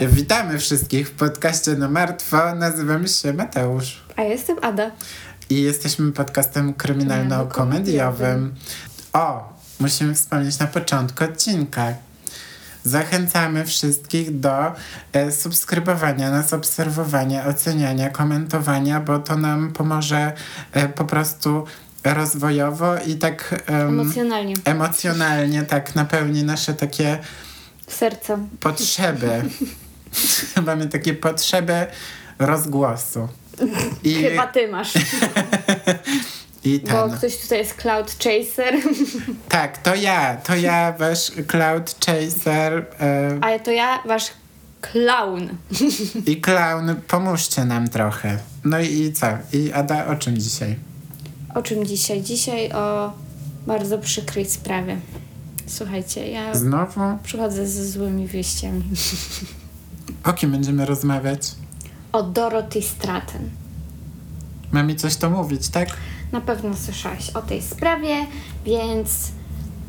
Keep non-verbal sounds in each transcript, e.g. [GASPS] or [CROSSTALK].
Witamy wszystkich w podcaście na martwo. Nazywam się Mateusz. A jestem Ada. I jesteśmy podcastem kryminalno-komediowym. O, musimy wspomnieć na początku odcinka. Zachęcamy wszystkich do e, subskrybowania nas, obserwowania, oceniania, komentowania, bo to nam pomoże e, po prostu rozwojowo i tak em, Emocjonalnie. emocjonalnie tak napełni nasze takie Serca. potrzeby. [LAUGHS] Mamy takie potrzeby rozgłosu. I, Chyba ty masz. [LAUGHS] i Bo ten. ktoś tutaj jest Cloud Chaser. [LAUGHS] Tak, to ja, to ja, wasz Cloud Chaser e, Ale to ja, wasz clown. i clown, pomóżcie nam trochę. No i, i co? I Ada, o czym dzisiaj? O czym dzisiaj? Dzisiaj o bardzo przykrej sprawie. Słuchajcie, ja Znowu? przychodzę ze złymi wieściami. O kim będziemy rozmawiać? O Dorothy Stratton. Ma mi coś to mówić, tak? Na pewno słyszałaś o tej sprawie, więc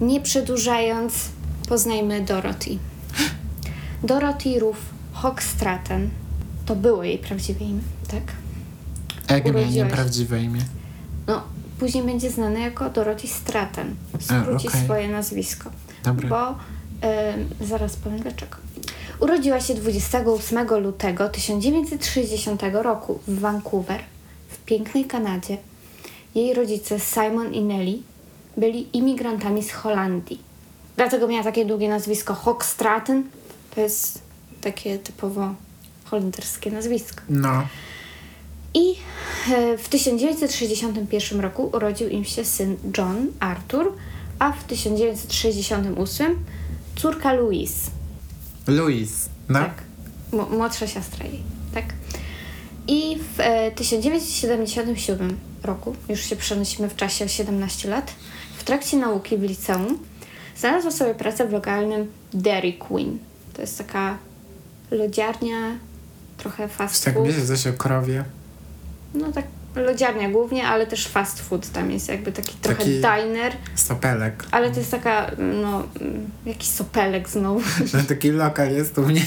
nie przedłużając, poznajmy Dorothy. Dorothy Ruth Hochstraten to było jej prawdziwe imię, tak? A Jak miała Urodziłaś. nieprawdziwe imię? No, później będzie znana jako Dorothy Stratton. Skróci okej. swoje nazwisko. Dobra. Bo ym, zaraz powiem dlaczego. Urodziła się 28 lutego 1960 roku w Vancouver, w pięknej Kanadzie. Jej rodzice Simon i Nelly byli imigrantami z Holandii. Dlatego miała takie długie nazwisko Hochstraten. To jest takie typowo holenderskie nazwisko. No. I e, w 1961 roku urodził im się syn John Arthur, a w 1968 córka Louise. Louise. No. Tak. Młodsza siostra jej, tak. I w e, 1977 roku, już się przenosimy w czasie o 17 lat, w trakcie nauki w liceum znalazła sobie pracę w lokalnym Dairy Queen. To jest taka lodziarnia, trochę fast Tak food. wiecie coś o krowie? No tak lodziarnia głównie, ale też fast food tam jest jakby taki trochę Taki- diner, Sopelek. ale to jest taka, no, jakiś sopelek znowu. No, taki lokal jest u mnie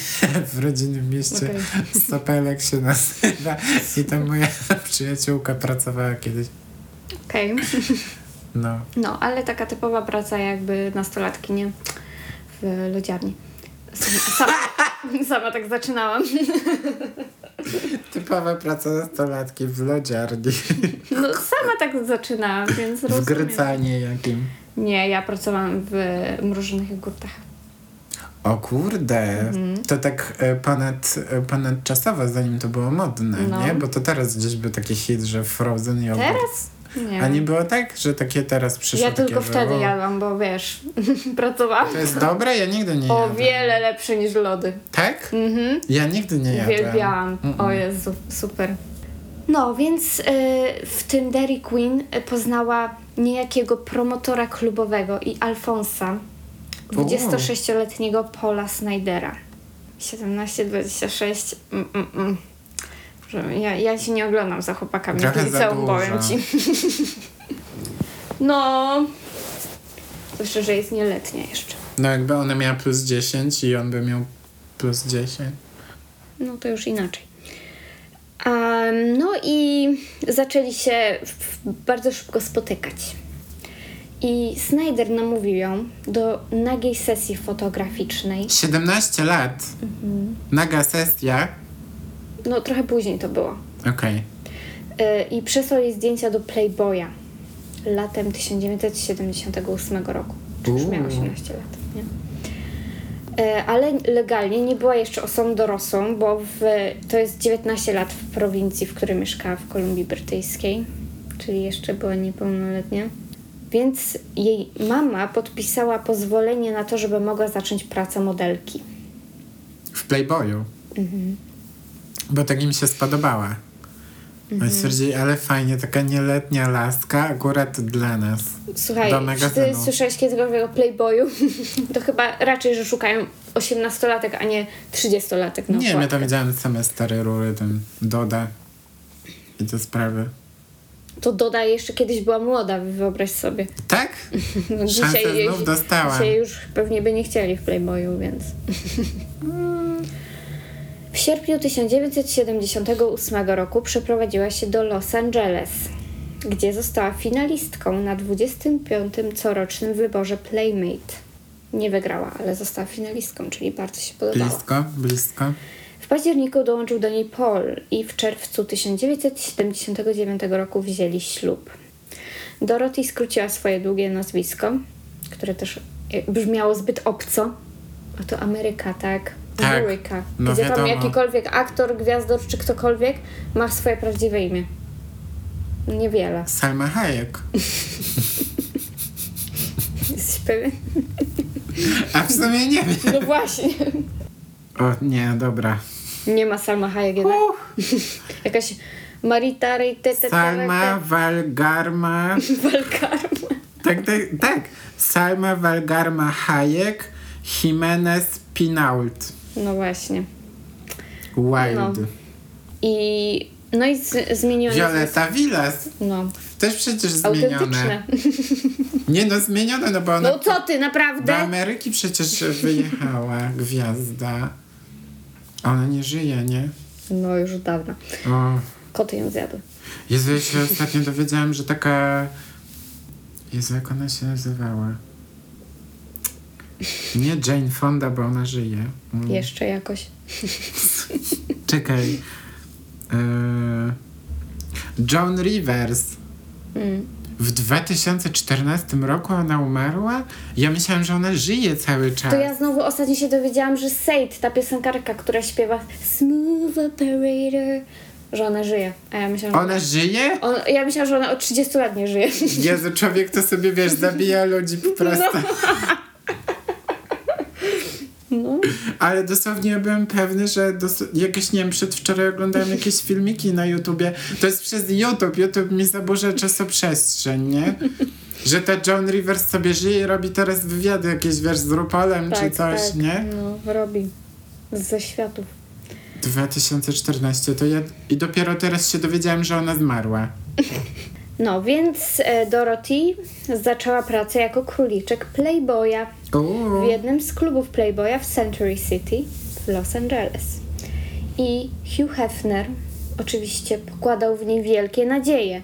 w rodzinnym mieście. Okej. Stopelek się nazywa. I tam moja przyjaciółka pracowała kiedyś. Okej. No. No, ale taka typowa praca jakby nastolatki, nie? W lodziarni. Sama, sama tak zaczynałam. Typowa praca nastolatki w lodziarni. No, sama tak zaczynałam, więc W rozumiem. grycanie jakim. Nie, ja pracowałam w mrożonych jogurtach. O kurde, Mhm. to tak e, ponad, e, ponadczasowo, zanim to było modne, No. nie? Bo to teraz gdzieś był taki hit, że frozen yogurt. Teraz? Nie. A nie było tak, że takie teraz przyszło ja tylko wtedy o, jadłam, bo wiesz, [LAUGHS] pracowałam. To jest dobre? Ja nigdy nie O jadłem. wiele lepsze niż lody. Tak? Mhm. Ja nigdy nie jadłem. Uwielbiałam. Mm-mm. O Jezu, super. No, więc y, w tym Dairy Queen y, poznała niejakiego promotora klubowego i Alfonsa, 26-letniego Paula Snydera. 17-26. Mm, mm, mm. Proszę, Ja, ja się nie oglądam za chłopakami Trochę w liceum, powiem ci. [LAUGHS] no, zwłaszcza, że jest nieletnia jeszcze. No jakby ona miała plus 10 i on by miał plus 10. No to już inaczej. Em, no i zaczęli się bardzo szybko spotykać. I Snyder namówił ją do nagiej sesji fotograficznej. 17 lat. Mhm. Naga sesja. No trochę później to było. Okej. Y, I przesłał jej zdjęcia do Playboya latem 1978 roku. Czy już miała Uuu. 18 lat, nie? Y, Ale legalnie nie była jeszcze osobą dorosłą, bo w, to jest 19 lat w prowincji, w której mieszkała w Kolumbii Brytyjskiej, czyli jeszcze była niepełnoletnia. Więc jej mama podpisała pozwolenie na to, żeby mogła zacząć pracę modelki. W Playboyu. Mhm. Bo tak im się spodobała. Mhm. Stwierdzili, ale fajnie, taka nieletnia laska akurat dla nas. Słuchaj, Do czy ty słyszałeś kiedykolwiek o Playboyu? [LAUGHS] to chyba raczej, że szukają 18-latek, a nie 30-latek na nie, ja okładkę. tam widziałem same stare rury, ten Doda i te sprawy. To Doda jeszcze kiedyś była młoda, wyobraź sobie. Tak? [LAUGHS] No, jej- znów dostała. Dzisiaj już pewnie by nie chcieli w Playboyu, więc... [LAUGHS] W sierpniu 1978 roku przeprowadziła się do Los Angeles, gdzie została finalistką na 25. corocznym wyborze Playmate. Nie wygrała, ale została finalistką, czyli bardzo się podobało. Blisko, blisko. W październiku dołączył do niej Paul i w czerwcu 1979 roku wzięli ślub. Dorothy skróciła swoje długie nazwisko, które też e, brzmiało zbyt obco. A to Ameryka, tak? Tak, Ameryka. no Gdzie tam wiadomo. jakikolwiek aktor, gwiazdor czy ktokolwiek ma swoje prawdziwe imię. Niewiele. Salma Hayek. Jesteś pewien? A w sumie nie wiem. No właśnie. O nie, dobra. Nie ma Salma Hayek jednak. Jakaś Marita Rejtete Salma Walgarma. Walkarma. [LAUGHS] Tak, tak, tak. Salma Walgarma Hayek. Jimenez Pinault. No właśnie. Wild. No. I no i z, zmienione. Violeta Villas. No. Też przecież zmienione. [LAUGHS] Nie no, zmienione, no bo ona No co ty, do naprawdę? Ameryki przecież wyjechała gwiazda. Ona nie żyje, nie? No już dawno. O. Koty ją zjadły. Jezu, ja się ostatnio dowiedziałam, że taka... Jezu, jak ona się nazywała? Nie Jane Fonda, bo ona żyje. Mm. Jeszcze jakoś. Czekaj. Yy... Joan Rivers. Mm. W 2014 roku ona umarła? Ja myślałam, że ona żyje cały czas. To ja znowu ostatnio się dowiedziałam, że Sade, ta piosenkarka, która śpiewa Smooth Operator, że ona żyje. A ja myślałam, że... Ona żyje? On, ja myślałam, że ona od 30 lat nie żyje. Jezu, człowiek to sobie, wiesz, zabija ludzi po prostu. No. [LAUGHS] Ale dosłownie byłem pewny, że dos- jakieś, nie wiem, przedwczoraj oglądałem jakieś filmiki na YouTubie. To jest przez YouTube. YouTube mi zaburza czasoprzestrzeń, nie? Że ta Joan Rivers sobie żyje i robi teraz wywiady jakieś, wiesz, z RuPaulem czy coś, tak. nie? No, robi. Ze światów. 2014 to ja... I dopiero teraz się dowiedziałem, że ona zmarła. No, więc e, Dorothy zaczęła pracę jako króliczek Playboya w jednym z klubów Playboya w Century City w Los Angeles. I Hugh Hefner oczywiście pokładał w niej wielkie nadzieje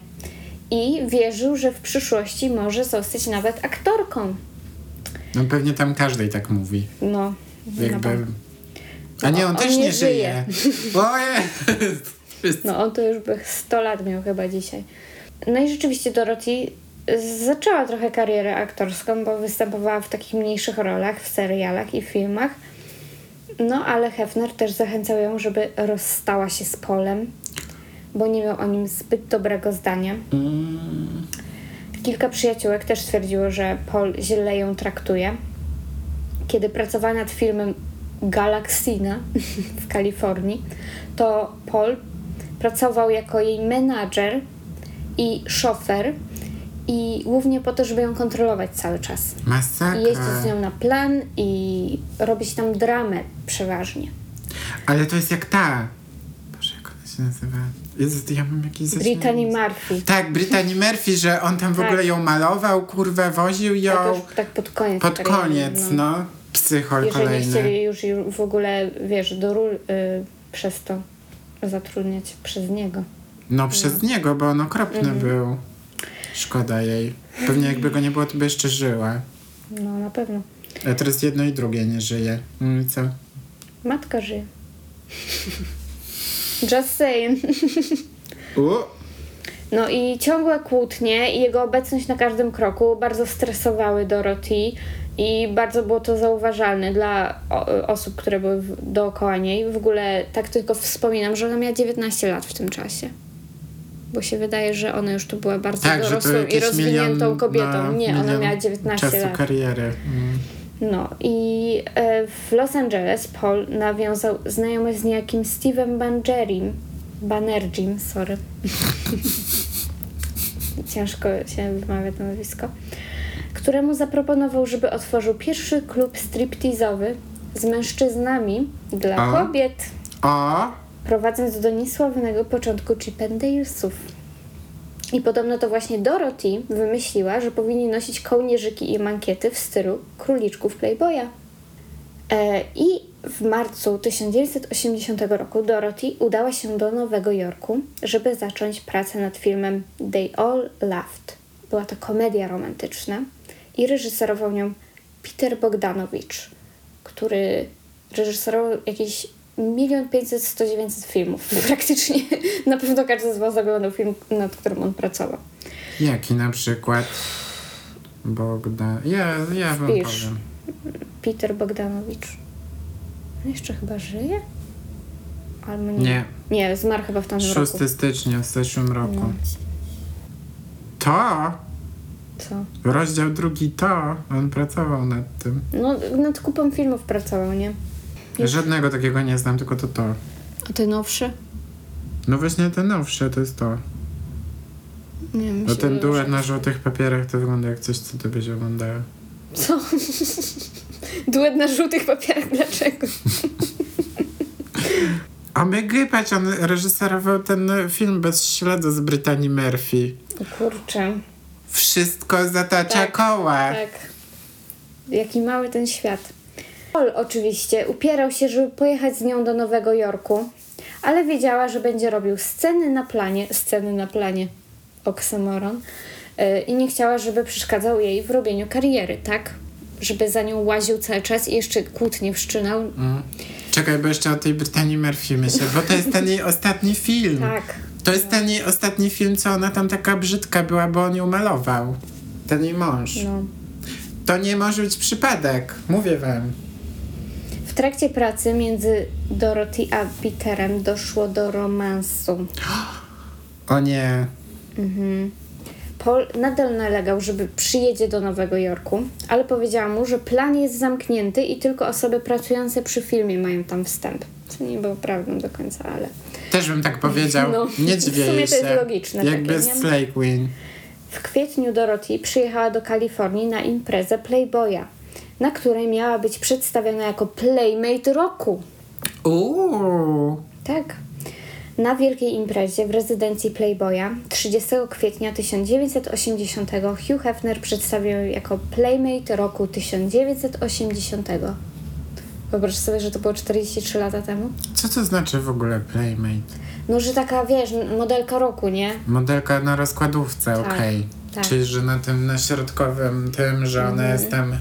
i wierzył, że w przyszłości może zostać nawet aktorką. No pewnie tam każdej tak mówi. No, Jakby... A nie, on, On też nie nie żyje. Ojej! [LAUGHS] no on to już by 100 lat miał chyba dzisiaj. No i rzeczywiście Dorothy zaczęła trochę karierę aktorską, bo występowała w takich mniejszych rolach, w serialach i filmach. No, ale Hefner też zachęcał ją, żeby rozstała się z Polem, bo nie miał o nim zbyt dobrego zdania. Mm. Kilka przyjaciółek też stwierdziło, że Paul źle ją traktuje. Kiedy pracowała nad filmem Galaxina [LAUGHS] w Kalifornii, to Paul pracował jako jej menadżer i szofer i głównie po to, żeby ją kontrolować cały czas. Masakra. I jeździć z nią na plan i robić tam dramę przeważnie. Ale to jest jak ta. Boże, jak ona się nazywa? Jezu, ja mam jakieś Brittany. Murphy. Tak, Brittany Murphy, że on tam w Tak. ogóle ją malował, kurwę, woził ją. Tak, już, tak pod koniec. Pod koniec, no. Psychol Jeżeli kolejny. chcieli już ju- w ogóle, wiesz, do ról y, przez to zatrudniać przez niego. No przez niego, bo on okropny Mhm. był. Szkoda jej. Pewnie jakby go nie było, to by jeszcze żyła. No na pewno. A teraz jedno i drugie nie żyje. No i co? Matka żyje. Just saying. U, No i ciągłe kłótnie i jego obecność na każdym kroku bardzo stresowały Dorothy i bardzo było to zauważalne dla osób, które były dookoła niej. W ogóle tak tylko wspominam, że ona miała 19 lat w tym czasie. Bo się wydaje, że ona już tu była bardzo tak, dorosłą i rozwiniętą kobietą. no, Nie, ona miała 19 czasu lat. kariery. Mm. No i e, w Los Angeles Paul nawiązał znajomość z niejakim Steve'em Bangerim. Banerjim, sorry. [LAUGHS] Ciężko się wymawia to nazwisko. Któremu zaproponował, żeby otworzył pierwszy klub striptizowy z mężczyznami dla A? kobiet, O, prowadząc do niesławnego początku Chip and Dalesów. I podobno to właśnie Dorothy wymyśliła, że powinni nosić kołnierzyki i mankiety w stylu króliczków Playboya. E, I w marcu 1980 roku Dorothy udała się do Nowego Jorku, żeby zacząć pracę nad filmem They All Laughed. Była to komedia romantyczna i reżyserował nią Peter Bogdanowicz, który reżyserował jakieś milion pięćset, sto dziewięćset filmów. [LAUGHS] Praktycznie na pewno każdy z Was oglądał film, nad którym on pracował. Jaki na przykład? Bogdan. Ja, ja wam Wpisz. powiem. Peter Bogdanowicz. On jeszcze chyba żyje? Albo nie. Nie. Nie, zmarł chyba w tamtym 6 roku. stycznia w zeszłym roku. No. To! Co? Rozdział drugi to. On pracował nad tym. No, nad kupą filmów pracował, nie? Już. Żadnego takiego nie znam, tylko to to. A te nowsze? No właśnie te nowsze to jest to. Nie, Bo myślę, ten duet na żółtych papierach to wygląda jak coś, co ty byś oglądała. Co? [LAUGHS] Duet na żółtych papierach, dlaczego? A my patrz, on reżyserował ten film bez śladu z Brytanii Murphy. Kurczę. Wszystko zatacza Tak, koła. Tak. Jaki mały ten świat. Paul oczywiście upierał się, żeby pojechać z nią do Nowego Jorku, ale wiedziała, że będzie robił sceny na planie, sceny na planie, oksymoron, yy, i nie chciała, żeby przeszkadzał jej w robieniu kariery, tak? Żeby za nią łaził cały czas i jeszcze kłótnie wszczynał. Mm. Czekaj, bo jeszcze o tej Brytanii Murphy myślę, bo to jest ten jej ostatni film. Tak. To jest ten jej ostatni film, co ona tam taka brzydka była, bo on ją malował. Ten jej mąż. No. To nie może być przypadek, mówię wam. W trakcie pracy między Dorothy a Peterem doszło do romansu. [GASPS] O nie. Paul nadal nalegał, żeby przyjedzie do Nowego Jorku, ale powiedziała mu, że plan jest zamknięty i tylko osoby pracujące przy filmie mają tam wstęp. Co nie było prawdą do końca, ale. Też bym tak powiedział. No, nie w dziwię sumie jej to jest się. logiczne Jakby takie? Slay Queen. W kwietniu Dorothy przyjechała do Kalifornii na imprezę Playboya, na której miała być przedstawiona jako Playmate Roku. Uuu. Tak. Na wielkiej imprezie w rezydencji Playboya 30 kwietnia 1980 Hugh Hefner przedstawił ją jako Playmate roku 1980. Wyobraź sobie, że to było 43 lata temu. Co to znaczy w ogóle Playmate? No, że taka, wiesz, modelka roku, nie? Modelka na rozkładówce, Tak, okej. tak. Czyli, że na tym, na środkowym tym, że ona jest tam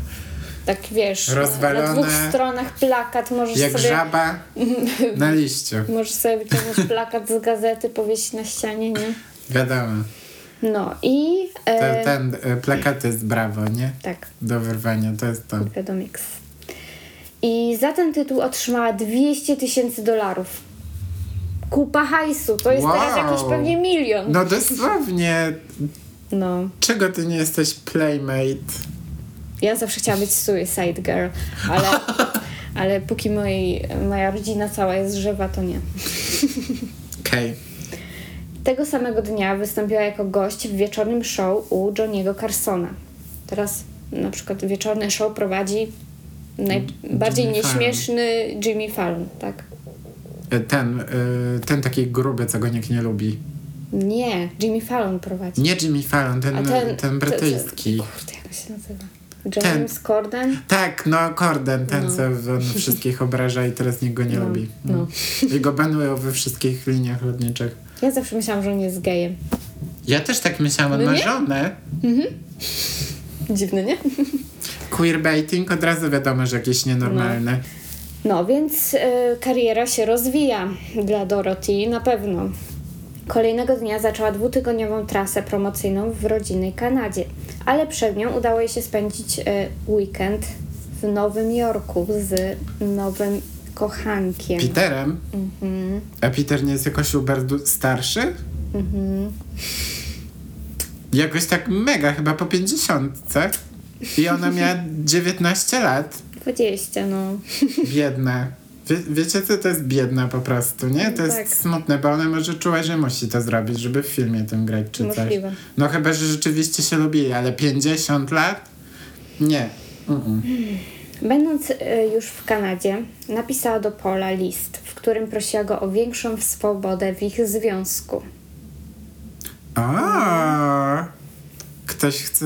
Tak, wiesz, Rozwalone. na dwóch stronach plakat możesz jak sobie... żaba [LAUGHS] na liściu. Możesz sobie wyciągnąć plakat z gazety, powiesić na ścianie, nie? Wiadomo. No i... E, Ten, ten plakaty z Brawo, nie? Tak, Do wyrwania, to jest to. Wiadomix. I za ten tytuł otrzymała 200 tysięcy dolarów. Kupa hajsu, to jest Wow. teraz jakiś pewnie milion. No dosłownie. No, Czego ty nie jesteś Playmate? Ja zawsze chciałam być Suicide Girl, ale, [LAUGHS] ale póki moi, moja rodzina cała jest żywa, to nie. Okej. Tego samego dnia wystąpiła jako gość w wieczornym show u Johniego Carsona. Teraz na przykład wieczorne show prowadzi najbardziej Jimmy Fallon. nieśmieszny Jimmy Fallon, tak? E, Ten, e, ten taki gruby, co go nikt nie lubi. Nie, Jimmy Fallon prowadzi. Nie Jimmy Fallon, ten, A ten, ten, brytyjski. Ten, kurde, jak się nazywa? James Corden? Tak, no Corden, ten co on wszystkich obraża i teraz nikt go nie No, lubi. no. I go banują we wszystkich liniach lotniczych. Ja zawsze myślałam, że on jest gejem. Ja też tak myślałam, on No ma żonę. Dziwne, nie? Queerbaiting od razu wiadomo, że jakieś nienormalne. No, więc y, kariera się rozwija dla Dorothy na pewno. Kolejnego dnia zaczęła dwutygodniową trasę promocyjną w rodzinnej Kanadzie, ale przed nią udało jej się spędzić y, weekend w Nowym Jorku z nowym kochankiem. Peterem? Mhm. A Peter nie jest jakoś uber du- starszy? Mhm. Jakoś tak mega, chyba po 50. I ona miała [LAUGHS] 19 lat. 20, no. Biedna. Wie, wiecie co to jest biedna po prostu, nie? To jest Tak. smutne, bo ona może czuła, że musi to zrobić, żeby w filmie tym grać czy coś. Możliwe. No chyba, że rzeczywiście się lubili, ale 50 lat? Nie. Mm-mm. Będąc y, już w Kanadzie, napisała do Paula list, w którym prosiła go o większą swobodę w ich związku. O, ktoś chce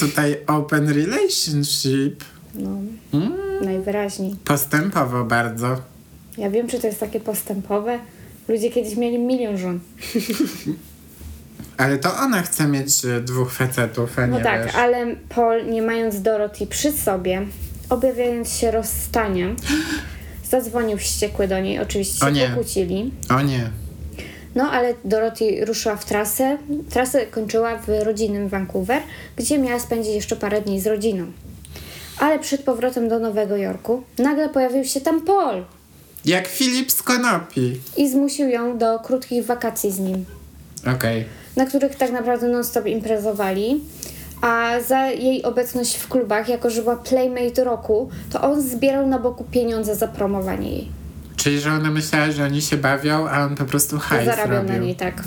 tutaj open relationship. No, Mm, najwyraźniej. postępowo bardzo. Ja wiem, czy to jest takie postępowe. Ludzie kiedyś mieli milion żon. Ale to ona chce mieć e, dwóch facetów, a nie No tak, wiesz. ale Paul, nie mając Dorothy przy sobie, objawiając się rozstaniem, [GASPS] zadzwonił wściekły do niej. Oczywiście O się nie. pokłócili. O nie. No, ale Dorothy ruszyła w trasę. Trasę kończyła w rodzinnym Vancouver, gdzie miała spędzić jeszcze parę dni z rodziną. Ale przed powrotem do Nowego Jorku nagle pojawił się tam Paul Jak Filip z Konopi. i zmusił ją do krótkich wakacji z nim, Okej. na których tak naprawdę non-stop imprezowali. A za jej obecność w klubach, jako że była Playmate roku, to on zbierał na boku pieniądze za promowanie jej. Czyli, że ona myślała, że oni się bawią, a on po prostu hajs Zarabiał robił. na niej, tak.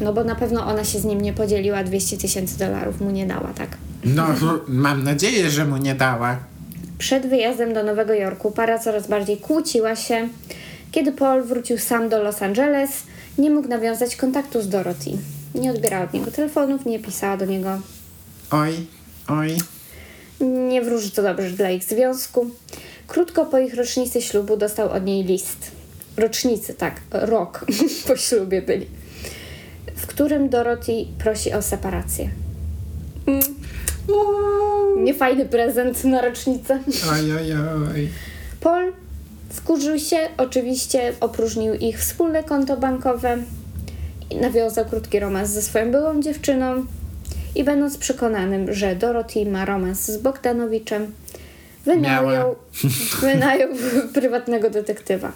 No bo na pewno ona się z nim nie podzieliła, 200 tysięcy dolarów mu nie dała, tak. No, mam nadzieję, że mu nie dała. Przed wyjazdem do Nowego Jorku para coraz bardziej kłóciła się. Kiedy Paul wrócił sam do Los Angeles, nie mógł nawiązać kontaktu z Dorothy. Nie odbierała od niego telefonów, nie pisała do niego. Oj, oj. Nie wróży to dobrze dla ich związku. Krótko po ich rocznicy ślubu dostał od niej list. Rocznicy, tak, rok [LAUGHS] po ślubie byli. W którym Dorothy prosi o separację. Niefajny prezent na rocznicę. Oj. Paul wkurzył się, oczywiście opróżnił ich wspólne konto bankowe i nawiązał krótki romans ze swoją byłą dziewczyną i będąc przekonanym, że Dorothy ma romans z Bogdanowiczem, wynajął, [LAUGHS] wynajął prywatnego detektywa.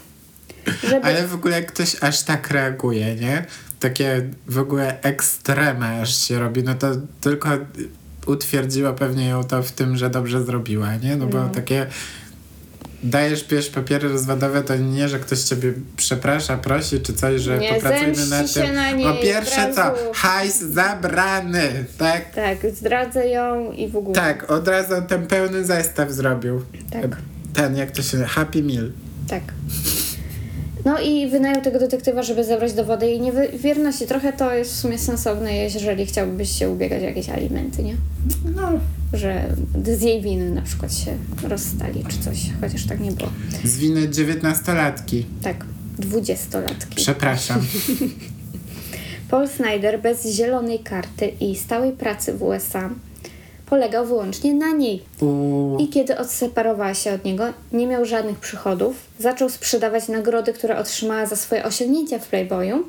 Żeby, Ale w ogóle jak ktoś aż tak reaguje, nie? Takie w ogóle ekstrema aż się robi, no to tylko utwierdziło pewnie ją to w tym, że dobrze zrobiła, nie? No bo takie dajesz pierwsze papiery rozwodowe, to nie, że ktoś ciebie przeprasza, prosi, czy coś, że Nie, popracujmy nad tym. na niej po pierwsze co? Hajs zabrany, tak? tak, zdradzę ją i w ogóle. Tak, od razu ten pełny zestaw zrobił. Tak. Ten, jak to się Happy Meal. Tak. No i wynajął tego detektywa, żeby zebrać dowody jej niewierności. Trochę to jest w sumie sensowne, jeżeli chciałbyś się ubiegać o jakieś alimenty, nie? No, Że z jej winy na przykład się rozstali czy coś, chociaż tak nie było. z winy dziewiętnastolatki. Tak, dwudziestolatki. Przepraszam. [LAUGHS] Paul Snyder bez zielonej karty i stałej pracy w USA polegał wyłącznie na niej. Uuu. I kiedy odseparowała się od niego, nie miał żadnych przychodów, zaczął sprzedawać nagrody, które otrzymała za swoje osiągnięcia w Playboyu,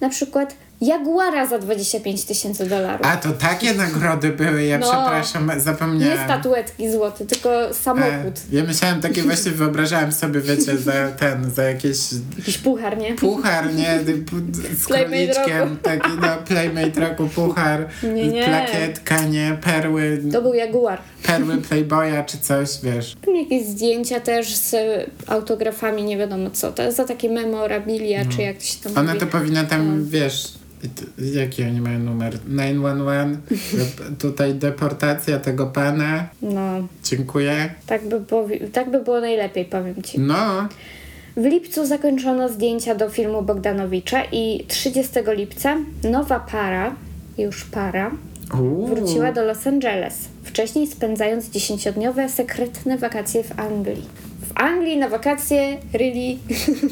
na przykład Jaguara za 25 tysięcy dolarów. A to takie nagrody były, ja No. przepraszam, zapomniałem. Nie statuetki złote, tylko samochód. E, ja myślałem takie [LAUGHS] właśnie, wyobrażałem sobie, wiecie, za ten, za jakieś Jakiś puchar, nie? puchar, nie, [LAUGHS] z króliczkiem, taki no, Playmate roku puchar, Nie, nie. plakietka, nie, perły, To był Jaguar. perły [LAUGHS] Playboya czy coś, wiesz. Jakieś zdjęcia też z autografami, nie wiadomo co. To za takie memorabilia, czy jak to się tam No. Ona mówi. to powinna tam, No. wiesz, jaki oni mają numer? 911, [LAUGHS] tutaj deportacja tego pana, No, dziękuję. tak by, było, tak by było najlepiej, powiem Ci. No, W lipcu zakończono zdjęcia do filmu Bogdanowicza i 30 lipca nowa para, już para, Uuu. wróciła do Los Angeles, wcześniej spędzając dziesięciodniowe sekretne wakacje w Anglii. W Anglii na wakacje, really.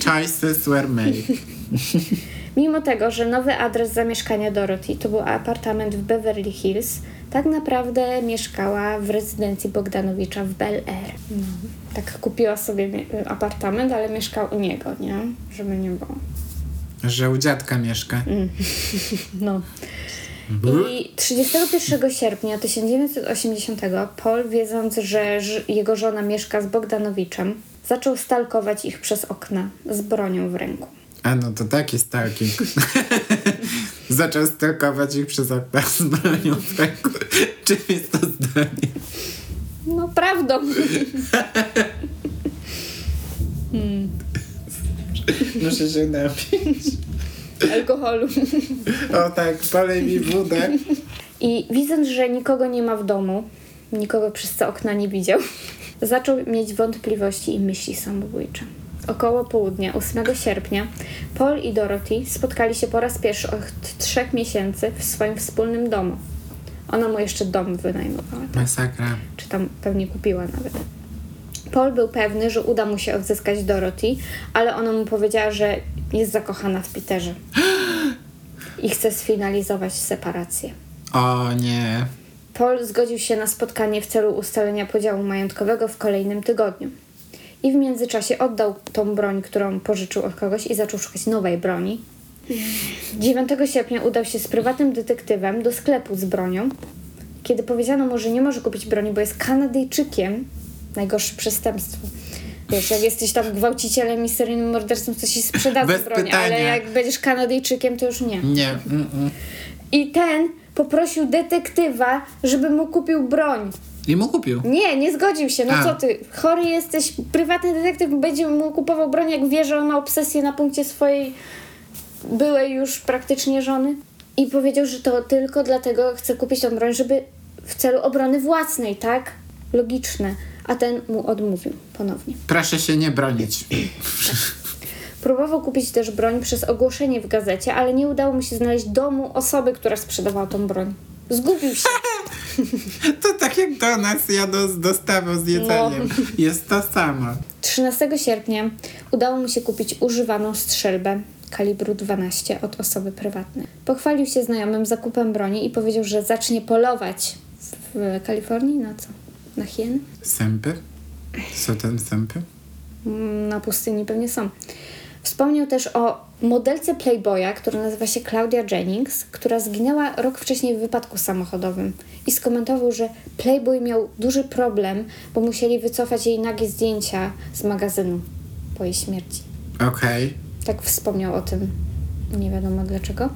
Choices were made. [LAUGHS] Mimo tego, że nowy adres zamieszkania Dorothy to był apartament w Beverly Hills, tak naprawdę mieszkała w rezydencji Bogdanowicza w Bel Air. No. Tak kupiła sobie apartament, ale mieszkał u niego, nie? Żeby nie było. Że u dziadka mieszka. [LAUGHS] No. I 31 sierpnia 1980 Paul, wiedząc, że jego żona mieszka z Bogdanowiczem, zaczął stalkować ich przez okna z bronią w ręku. A no to taki stalking. [LAUGHS] Zaczął stalkować ich przez okna z bronią w ręku. Czym jest to zdanie? No, prawdą. Muszę się napić. Alkoholu. O tak, polej mi wódę. I widząc, że nikogo nie ma w domu, nikogo przez te okna nie widział, zaczął mieć wątpliwości i myśli samobójcze. Około południa 8 sierpnia Paul i Dorothy spotkali się po raz pierwszy od trzech miesięcy w swoim wspólnym domu. Ona mu jeszcze dom wynajmowała, Masakra. czy tam pewnie kupiła nawet. Paul był pewny, że uda mu się odzyskać Dorothy, ale ona mu powiedziała, że jest zakochana w Peterze i chce sfinalizować separację. O nie. Paul zgodził się na spotkanie w celu ustalenia podziału majątkowego w kolejnym tygodniu. I w międzyczasie oddał tą broń, którą pożyczył od kogoś i zaczął szukać nowej broni. 9 sierpnia udał się z prywatnym detektywem do sklepu z bronią. Kiedy powiedziano mu, że nie może kupić broni, bo jest Kanadyjczykiem, najgorsze przestępstwo. Wiesz, jak jesteś tam gwałcicielem i seryjnym mordercą, to ci sprzedadzą Bez broń, ale pytania. jak będziesz Kanadyjczykiem, to już nie. Nie. Mm-mm. I ten poprosił detektywa, żeby mu kupił broń. I mu kupił. Nie, nie zgodził się. No A. co ty? Chory jesteś, prywatny detektyw będzie mu kupował broń, jak wie, że on ma obsesję na punkcie swojej byłej już praktycznie żony. I powiedział, że to tylko dlatego chce kupić tą broń, żeby w celu obrony własnej, tak? Logiczne. A ten mu odmówił ponownie. Proszę się nie bronić. Próbował kupić też broń przez ogłoszenie w gazecie, ale nie udało mu się znaleźć domu osoby, która sprzedawała tą broń. Zgubił się. [LAUGHS] To tak jak do nas jadą z dostawą z jedzeniem. Jest to samo. 13 sierpnia udało mu się kupić używaną strzelbę kalibru 12 od osoby prywatnej. Pochwalił się znajomym zakupem broni i powiedział, że zacznie polować w Kalifornii na co? Na hieny? Sępy? Są tam sępy? Mm, Na pustyni pewnie są. Wspomniał też o modelce Playboya, która nazywa się Claudia Jennings, która zginęła rok wcześniej w wypadku samochodowym. I skomentował, że Playboy miał duży problem, bo musieli wycofać jej nagie zdjęcia z magazynu po jej śmierci. Okej. Tak wspomniał o tym, nie wiadomo dlaczego.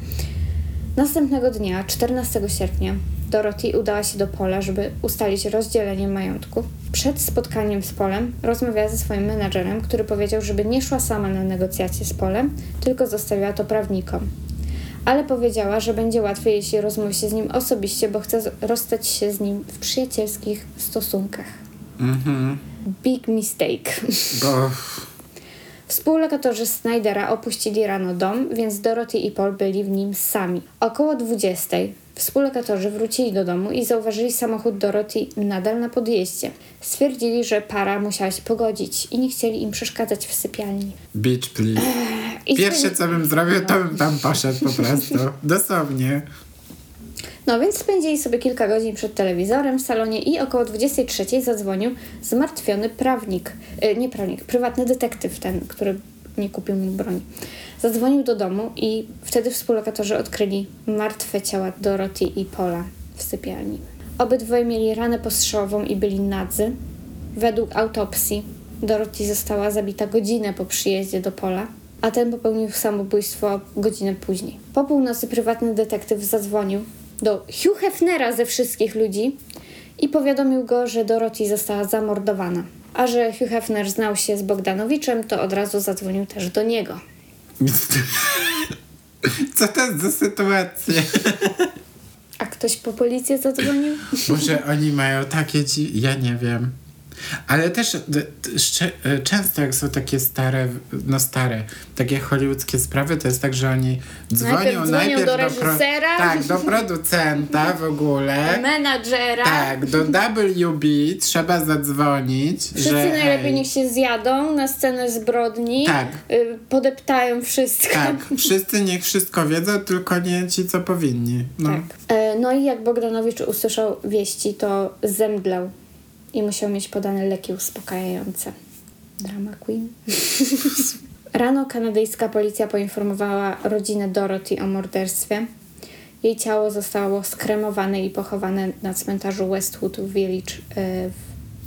Następnego dnia, 14 sierpnia, Dorothy udała się do Pola, żeby ustalić rozdzielenie majątku. Przed spotkaniem z Polem rozmawiała ze swoim menadżerem, który powiedział, żeby nie szła sama na negocjacje z Polem, tylko zostawiła to prawnikom. Ale powiedziała, że będzie łatwiej, jeśli rozmówi się z nim osobiście, bo chce rozstać się z nim w przyjacielskich stosunkach. Mhm. Big mistake. Bo... Współlokatorzy Snydera opuścili rano dom, więc Dorothy i Paul byli w nim sami. Około 20 współlokatorzy wrócili do domu i zauważyli samochód Dorothy nadal na podjeździe. Stwierdzili, że para musiała się pogodzić i nie chcieli im przeszkadzać w sypialni. Beach, please. Pierwsze, co bym zrobił, to bym tam poszedł po prostu. [LAUGHS] Dosłownie. No więc spędzili sobie kilka godzin przed telewizorem w salonie i około 23 zadzwonił zmartwiony prawnik, y, nie prawnik, prywatny detektyw ten, który nie kupił mu broni. Zadzwonił do domu i wtedy współlokatorzy odkryli martwe ciała Dorothy i Paula w sypialni. Obydwoje mieli ranę postrzałową i byli nadzy. Według autopsji Dorothy została zabita godzinę po przyjeździe do Pola, a ten popełnił samobójstwo godzinę później. Po północy prywatny detektyw zadzwonił do Hugh Hefnera ze wszystkich ludzi i powiadomił go, że Dorothy została zamordowana. A że Hugh Hefner znał się z Bogdanowiczem, to od razu zadzwonił też do niego. [LAUGHS] Co to jest za sytuacja? A ktoś po policję zadzwonił? Może oni mają takie dzi... Ja nie wiem. Ale też szcze- e, często jak są takie stare, no stare, takie hollywoodzkie sprawy, to jest tak, że oni dzwonią Najpierw dzwonią do pro- reżysera. tak, do producenta w ogóle. [LAUGHS] Menadżera. Tak, do WB trzeba zadzwonić, Wszyscy że najlepiej hej, niech się zjadą na scenę zbrodni. Tak. Y, podeptają wszystko. Tak, [LAUGHS] wszyscy niech wszystko wiedzą, tylko nie ci, co powinni. No. Tak. E, No i jak Bogdanowicz usłyszał wieści, to zemdlał i musiał mieć podane leki uspokajające. Drama queen. [LAUGHS] Rano kanadyjska policja poinformowała rodzinę Dorothy o morderstwie. Jej ciało zostało skremowane i pochowane na cmentarzu Westwood Village e,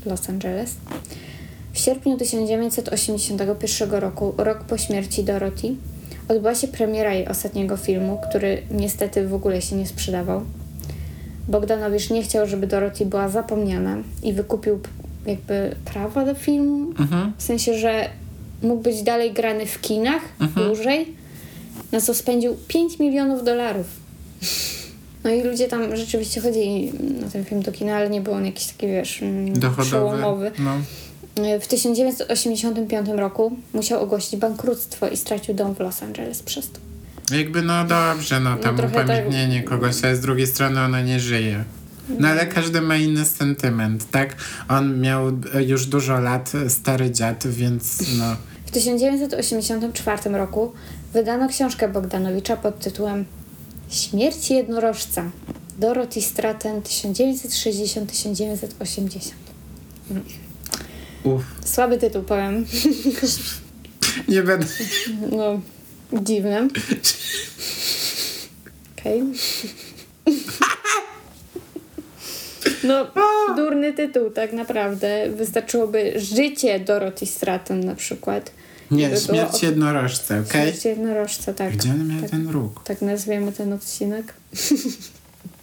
w Los Angeles. W sierpniu 1981 roku, rok po śmierci Dorothy, odbyła się premiera jej ostatniego filmu, który niestety w ogóle się nie sprzedawał. Bogdanowicz nie chciał, żeby Dorothy była zapomniana i wykupił jakby prawa do filmu. Mhm. W sensie, że mógł być dalej grany w kinach dłużej, na co spędził 5 milionów dolarów. No i ludzie tam rzeczywiście chodzili na ten film do kina, ale nie był on jakiś taki, wiesz, mm, Dochodowy. przełomowy. No. W 1985 roku musiał ogłosić bankructwo i stracił dom w Los Angeles przez to. Jakby no dobrze, no tam trochę tak- upamiętnienie kogoś, ale z drugiej strony ona nie żyje. No ale każdy ma inny sentyment, tak? On miał e, już dużo lat, e, stary dziad, więc no... W 1984 roku wydano książkę Bogdanowicza pod tytułem Śmierć jednorożca. Dorothy Stratton 1960-1980. Uff, Słaby tytuł, powiem. nie będę... No, dziwne. Okej. No, durny tytuł, tak naprawdę. Wystarczyłoby życie Dorothy Stratton na przykład. Nie, By śmierć od- jednorożca, okej? Śmierć jednorożca, tak. Gdzie on miał tak, ten róg? tak nazwiemy ten odcinek.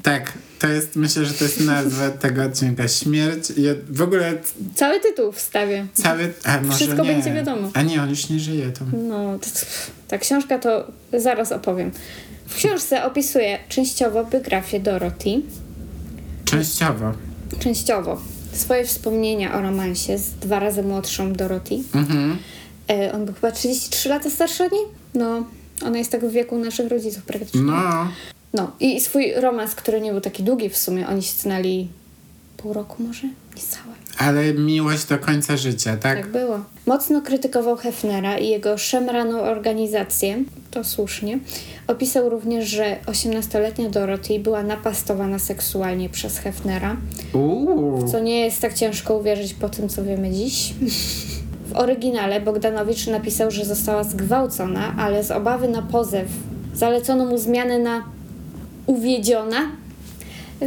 Tak, to jest, myślę, że to jest nazwa [LAUGHS] tego odcinka. Śmierć, je, w ogóle Cały tytuł wstawię. cały... A może Wszystko nie. będzie wiadomo. A nie, on już nie żyje, to... No, to, ta książka to zaraz opowiem. W książce opisuje częściowo biografię Dorothy, Częściowo. częściowo swoje wspomnienia o romansie z dwa razy młodszą Dorothy. Mhm. E, on był chyba 33 lata starszy od niej? No, ona jest tak w wieku naszych rodziców praktycznie. No, No, i swój romans, który nie był taki długi w sumie, oni się znali pół roku może? Niecałe. ale miłość do końca życia, tak? Tak było. Mocno krytykował Hefnera i jego szemraną organizację, to słusznie. Opisał również, że 18-letnia Dorothy była napastowana seksualnie przez Hefnera, Uuu. co nie jest tak ciężko uwierzyć po tym, co wiemy dziś. W oryginale Bogdanowicz napisał, że została zgwałcona, ale z obawy na pozew zalecono mu zmianę na uwiedziona.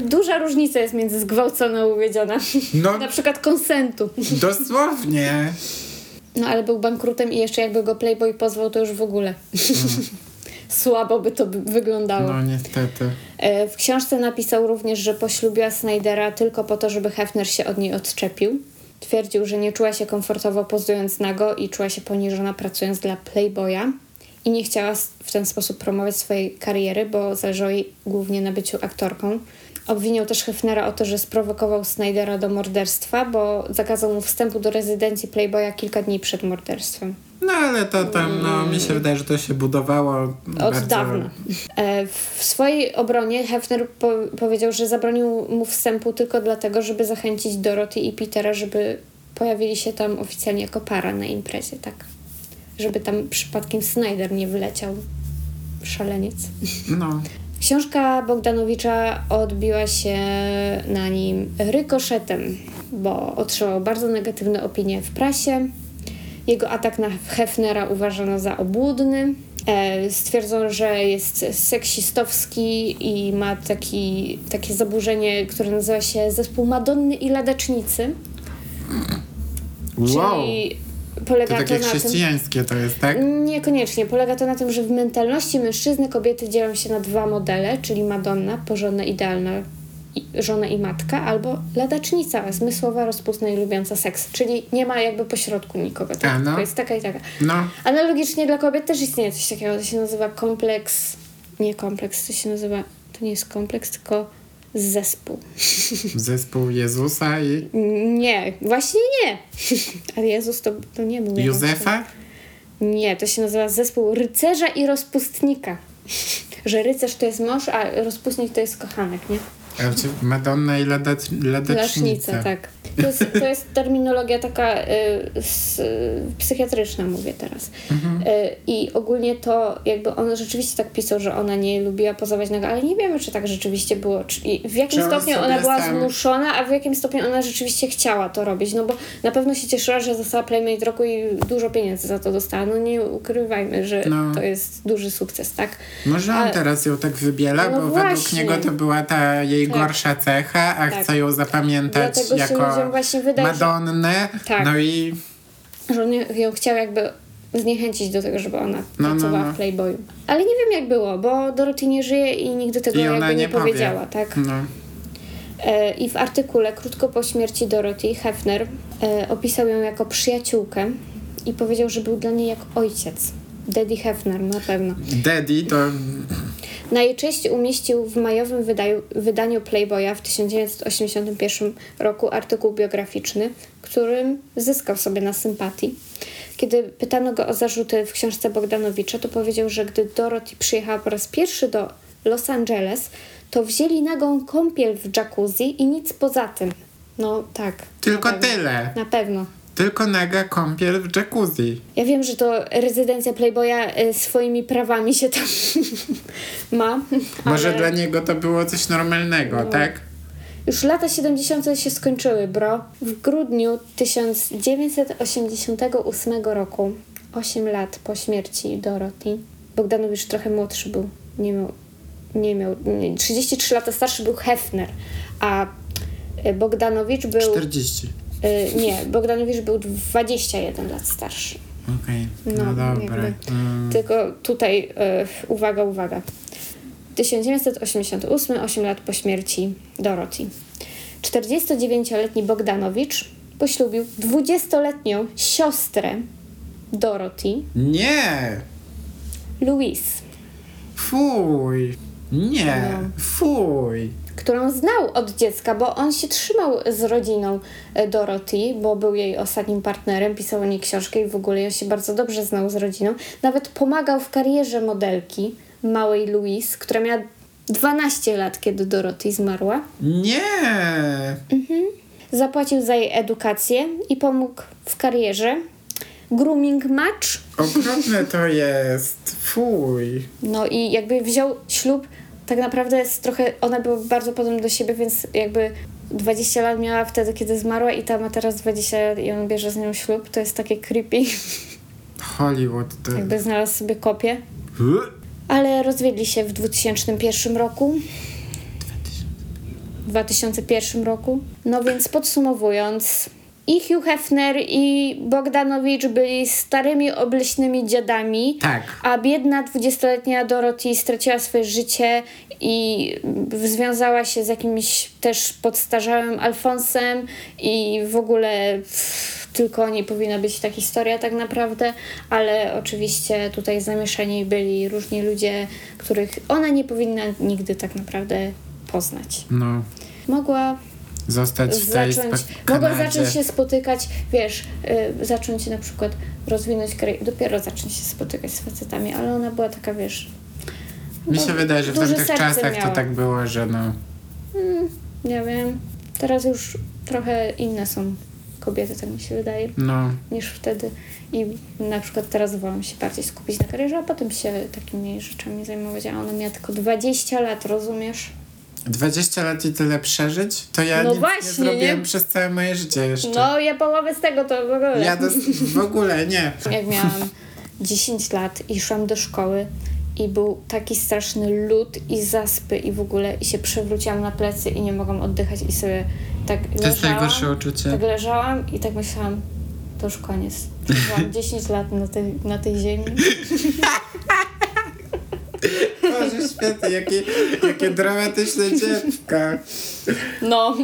Duża różnica jest między zgwałcona a uwiedziona. No, [LAUGHS] na przykład konsentu. dosłownie. No ale był bankrutem i jeszcze jakby go Playboy pozwał, to już w ogóle. [LAUGHS] Słabo by to wyglądało. No, niestety. E, W książce napisał również, że poślubiła Snydera tylko po to, żeby Hefner się od niej odczepił. Twierdził, że nie czuła się komfortowo pozując nago i czuła się poniżona pracując dla Playboya i nie chciała w ten sposób promować swojej kariery, bo zależało jej głównie na byciu aktorką. Obwiniał też Hefnera o to, że sprowokował Snydera do morderstwa, bo zakazał mu wstępu do rezydencji Playboya kilka dni przed morderstwem. No, ale to tam, no, mi się wydaje, że to się budowało Od bardzo... dawna. E, w swojej obronie Hefner po powiedział, że zabronił mu wstępu tylko dlatego, żeby zachęcić Dorothy i Petera, żeby pojawili się tam oficjalnie jako para na imprezie, tak. Żeby tam przypadkiem Snyder nie wyleciał. Szaleniec. No. Książka Bogdanowicza odbiła się na nim rykoszetem, bo otrzymał bardzo negatywne opinie w prasie. Jego atak na Hefnera uważano za obłudny. E, stwierdzono, że jest seksistowski i ma taki, takie zaburzenie, które nazywa się zespół Madonny i Ladacznicy. Wow. Czyli polega to, takie na tym... chrześcijańskie to jest, tak? Niekoniecznie. Polega to na tym, że w mentalności mężczyzny kobiety dzielą się na dwa modele, czyli Madonna, porządna, idealna żona i matka, albo ladacznica, zmysłowa, rozpustna i lubiąca seks. Czyli nie ma jakby pośrodku nikogo. Tak? A, no. To jest taka i taka. No. Analogicznie dla kobiet też istnieje coś takiego, to się nazywa kompleks, nie kompleks, to się nazywa, to nie jest kompleks, tylko zespół. [LAUGHS] Zespół Jezusa i Nie, właśnie nie. [LAUGHS] Ale Jezus to, to nie był. Józefa? Nie, to się nazywa zespół rycerza i rozpustnika. [LAUGHS] Że rycerz to jest mąż, a rozpustnik to jest kochanek, nie? A Madonna i ladac, ladacznica. Lecznica, tak. To jest, to jest terminologia taka y, s, psychiatryczna, mówię teraz. Mhm. Y, I ogólnie to jakby on rzeczywiście tak pisał, że ona nie lubiła pozować nago, ale nie wiemy, czy tak rzeczywiście było. Czy, w jakim Czy stopniu ona była sam- zmuszona, a w jakim stopniu ona rzeczywiście chciała to robić. No bo na pewno się cieszyła, że została Playmate Roku i dużo pieniędzy za to dostała. No nie ukrywajmy, że No. to jest duży sukces, tak? Może on Ale- teraz ją tak wybiela, No bo według właśnie. niego to była ta jej Tak. gorsza cecha, a Tak. chce ją zapamiętać Dlatego jako wydaje, Madonnę. Tak. No i że on ją chciał jakby zniechęcić do tego, żeby ona No, no, pracowała no. w Playboyu. Ale nie wiem jak było, bo Dorothy nie żyje i nigdy tego I jakby nie, nie powie. powiedziała, tak? no. E, I w artykule krótko po śmierci Dorothy Hefner e, opisał ją jako przyjaciółkę i powiedział, że był dla niej jak ojciec. Daddy Hefner na pewno. Daddy to Na jej cześć umieścił w majowym wydaniu, wydaniu Playboya w 1981 roku artykuł biograficzny, którym zyskał sobie na sympatii. Kiedy pytano go o zarzuty w książce Bogdanowicza, to powiedział, że gdy Dorothy przyjechała po raz pierwszy do Los Angeles, to wzięli nagą kąpiel w jacuzzi i nic poza tym. No tak. Tylko na tyle. Na pewno. Tylko naga kąpiel w jacuzzi. Ja wiem, że to rezydencja Playboya y, swoimi prawami się tam [LAUGHS] ma. Może ale dla niego to było coś normalnego, No. tak? Już lata 70. się skończyły, bro. W grudniu 1988 roku, 8 lat po śmierci Dorothy, Bogdanowicz trochę młodszy był. Nie miał, nie miał nie, 33 lata starszy był Hefner, a y, Bogdanowicz był. 40. y, nie, Bogdanowicz był 21 lat starszy. Okej, no, No, dobra. Mm. Tylko tutaj, e, uwaga, uwaga. 1988, 8 lat po śmierci Dorothy. 49-letni Bogdanowicz poślubił 20-letnią siostrę Dorothy, Nie! Louise, Fuj! Nie! No. Fuj! Którą znał od dziecka, bo on się trzymał z rodziną e, Dorothy, bo był jej ostatnim partnerem, pisał o niej książkę i w ogóle on się bardzo dobrze znał z rodziną. Nawet pomagał w karierze modelki małej Louise, która miała 12 lat, kiedy Dorothy zmarła. Nie! Zapłacił za jej edukację i pomógł w karierze. Grooming match. Okropne to jest. Fuj! No i jakby wziął ślub, tak naprawdę jest trochę, ona była bardzo podobna do siebie, więc jakby 20 lat miała wtedy, kiedy zmarła i ta ma teraz 20 lat i on bierze z nią ślub, to jest takie creepy, Hollywood to... jakby znalazł sobie kopię. Ale rozwiedli się w 2001 roku. 2001 roku. No więc podsumowując, i Hugh Hefner i Bogdanowicz byli starymi, obleśnymi dziadami. Tak. A biedna 20-letnia Dorothy straciła swoje życie i związała się z jakimś też podstarzałym Alfonsem i w ogóle pff, tylko o niej powinna być ta historia tak naprawdę, ale oczywiście tutaj zamieszani byli różni ludzie, których ona nie powinna nigdy tak naprawdę poznać. No. Mogła Zostać w tej zacząć, Kanadzie. zacząć się spotykać, wiesz, y, zacząć na przykład rozwinąć karierę, dopiero zacząć się spotykać z facetami, ale ona była taka, wiesz... Mi no, się wydaje, że w tamtych czasach miała. to tak było, że no... Nie wiem, teraz już trochę inne są kobiety, tak mi się wydaje, No, niż wtedy i na przykład teraz wolę się bardziej skupić na karierze, a potem się takimi rzeczami zajmować, a ona miała tylko 20 lat, rozumiesz? 20 lat i tyle przeżyć, to ja No nic właśnie, nie zrobiłem nie? przez całe moje życie jeszcze. No, ja połowę z tego to w ogóle. Ja dos- w ogóle nie. Jak miałam 10 lat i szłam do szkoły i był taki straszny lód i zaspy i w ogóle i się przewróciłam na plecy i nie mogłam oddychać i sobie tak To jest leżałam, najgorsze uczucie. tak leżałam i tak myślałam, to już koniec. Przeżyłam 10 [LAUGHS] lat na tej, na tej ziemi. [LAUGHS] Boże świetnie, jakie, jakie dramatyczne dziecka. No.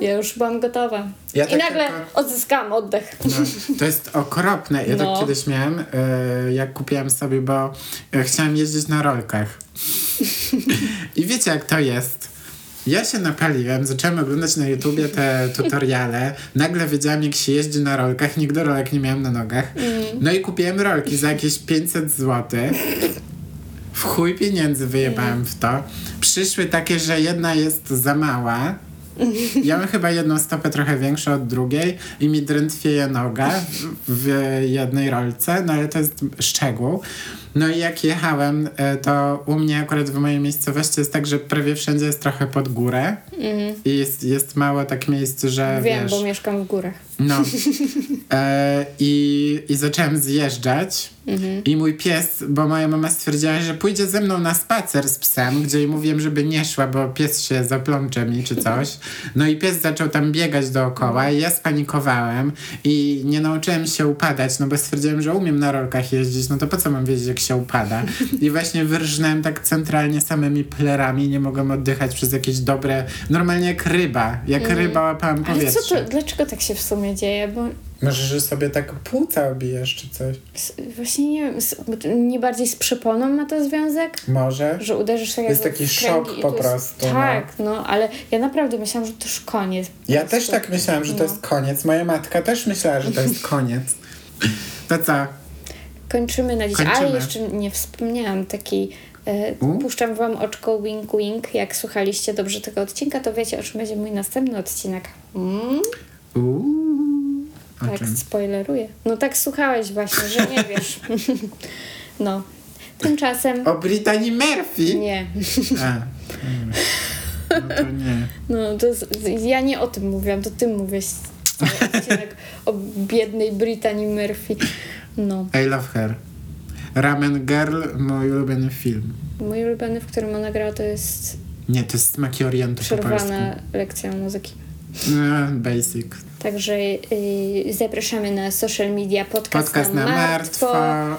Ja już byłam gotowa. Ja I tak nagle tylko- odzyskałam oddech. No, to jest okropne. Ja No. tak kiedyś miałem, e, jak kupiłam sobie, bo e, chciałam jeździć na rolkach. I wiecie jak to jest? Ja się napaliłem, zacząłem oglądać na YouTubie te tutoriale. Nagle wiedziałam, jak się jeździ na rolkach. Nigdy rolek nie miałem na nogach. No i kupiłem rolki za jakieś 500 zł. W chuj pieniędzy wyjebałem w to. Przyszły takie, że jedna jest za mała. Ja mam chyba jedną stopę trochę większą od drugiej i mi drętwieje noga w, jednej rolce, no ale to jest szczegół. No i jak jechałem, e, to u mnie akurat w mojej miejscowości jest tak, że prawie wszędzie jest trochę pod górę i jest, jest mało tak miejsc, że Wiem, wiesz... bo mieszkam w górach. No. [LAUGHS] E, i, I zacząłem zjeżdżać. I mój pies, bo moja mama stwierdziła, że pójdzie ze mną na spacer z psem, gdzie jej mówiłem, żeby nie szła, bo pies się zaplącze mi czy coś. No i pies zaczął tam biegać dookoła i ja spanikowałem i nie nauczyłem się upadać, no bo stwierdziłem, że umiem na rolkach jeździć, no to po co mam wiedzieć, jak się upada. I właśnie wyrżnąłem tak centralnie samymi plerami, nie mogłem oddychać przez jakieś dobre, normalnie jak ryba, jak ryba łapałam Mhm. Ale powietrze. co to, dlaczego tak się w sumie dzieje? Bo Może, że sobie tak płuca obijesz czy coś? właśnie nie wiem, nie bardziej z przeponą ma to związek? Może? Że uderzysz tak To jest taki szok po to jest- prostu, no. Tak, no. ale ja naprawdę myślałam, że to już koniec. Ja prostu. też tak myślałam, że to No. jest koniec. Moja matka też myślała, że to jest [LAUGHS] koniec. To co? Kończymy na dziś. Kończymy. Ale jeszcze nie wspomniałam takiej. U? puszczam wam oczko wink wink. Jak słuchaliście dobrze tego odcinka, to wiecie o czym będzie mój następny odcinek. Mm? Uuu. Tak, czym? spoileruję. No tak słuchałeś właśnie, że nie wiesz. [LAUGHS] no. Tymczasem. O Brittany Murphy? Nie. A. mm. No to nie. [LAUGHS] No, to ja nie o tym mówiłam, to ty mówisz cały odcinek o biednej Brittany Murphy. No. I love her. Ramen Girl, mój ulubiony film. Mój ulubiony, w którym ona grała, to jest Nie, to jest Smaki Orientu po przerwana lekcja muzyki. No, basic. Także yy, zapraszamy na social media podcast, Podcast na martwo.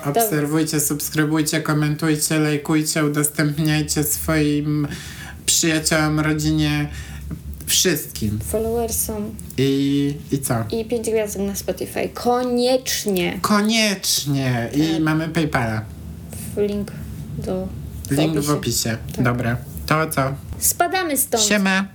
Obserwujcie, subskrybujcie, komentujcie, lajkujcie, udostępniajcie swoim przyjaciołom, rodzinie, wszystkim. followersom I, i co? i pięć gwiazdek na Spotify. Koniecznie Koniecznie. I Tak. mamy PayPala. w link do w Link w opisie. opisie. Tak. Dobra. To co? Spadamy stąd. Siema.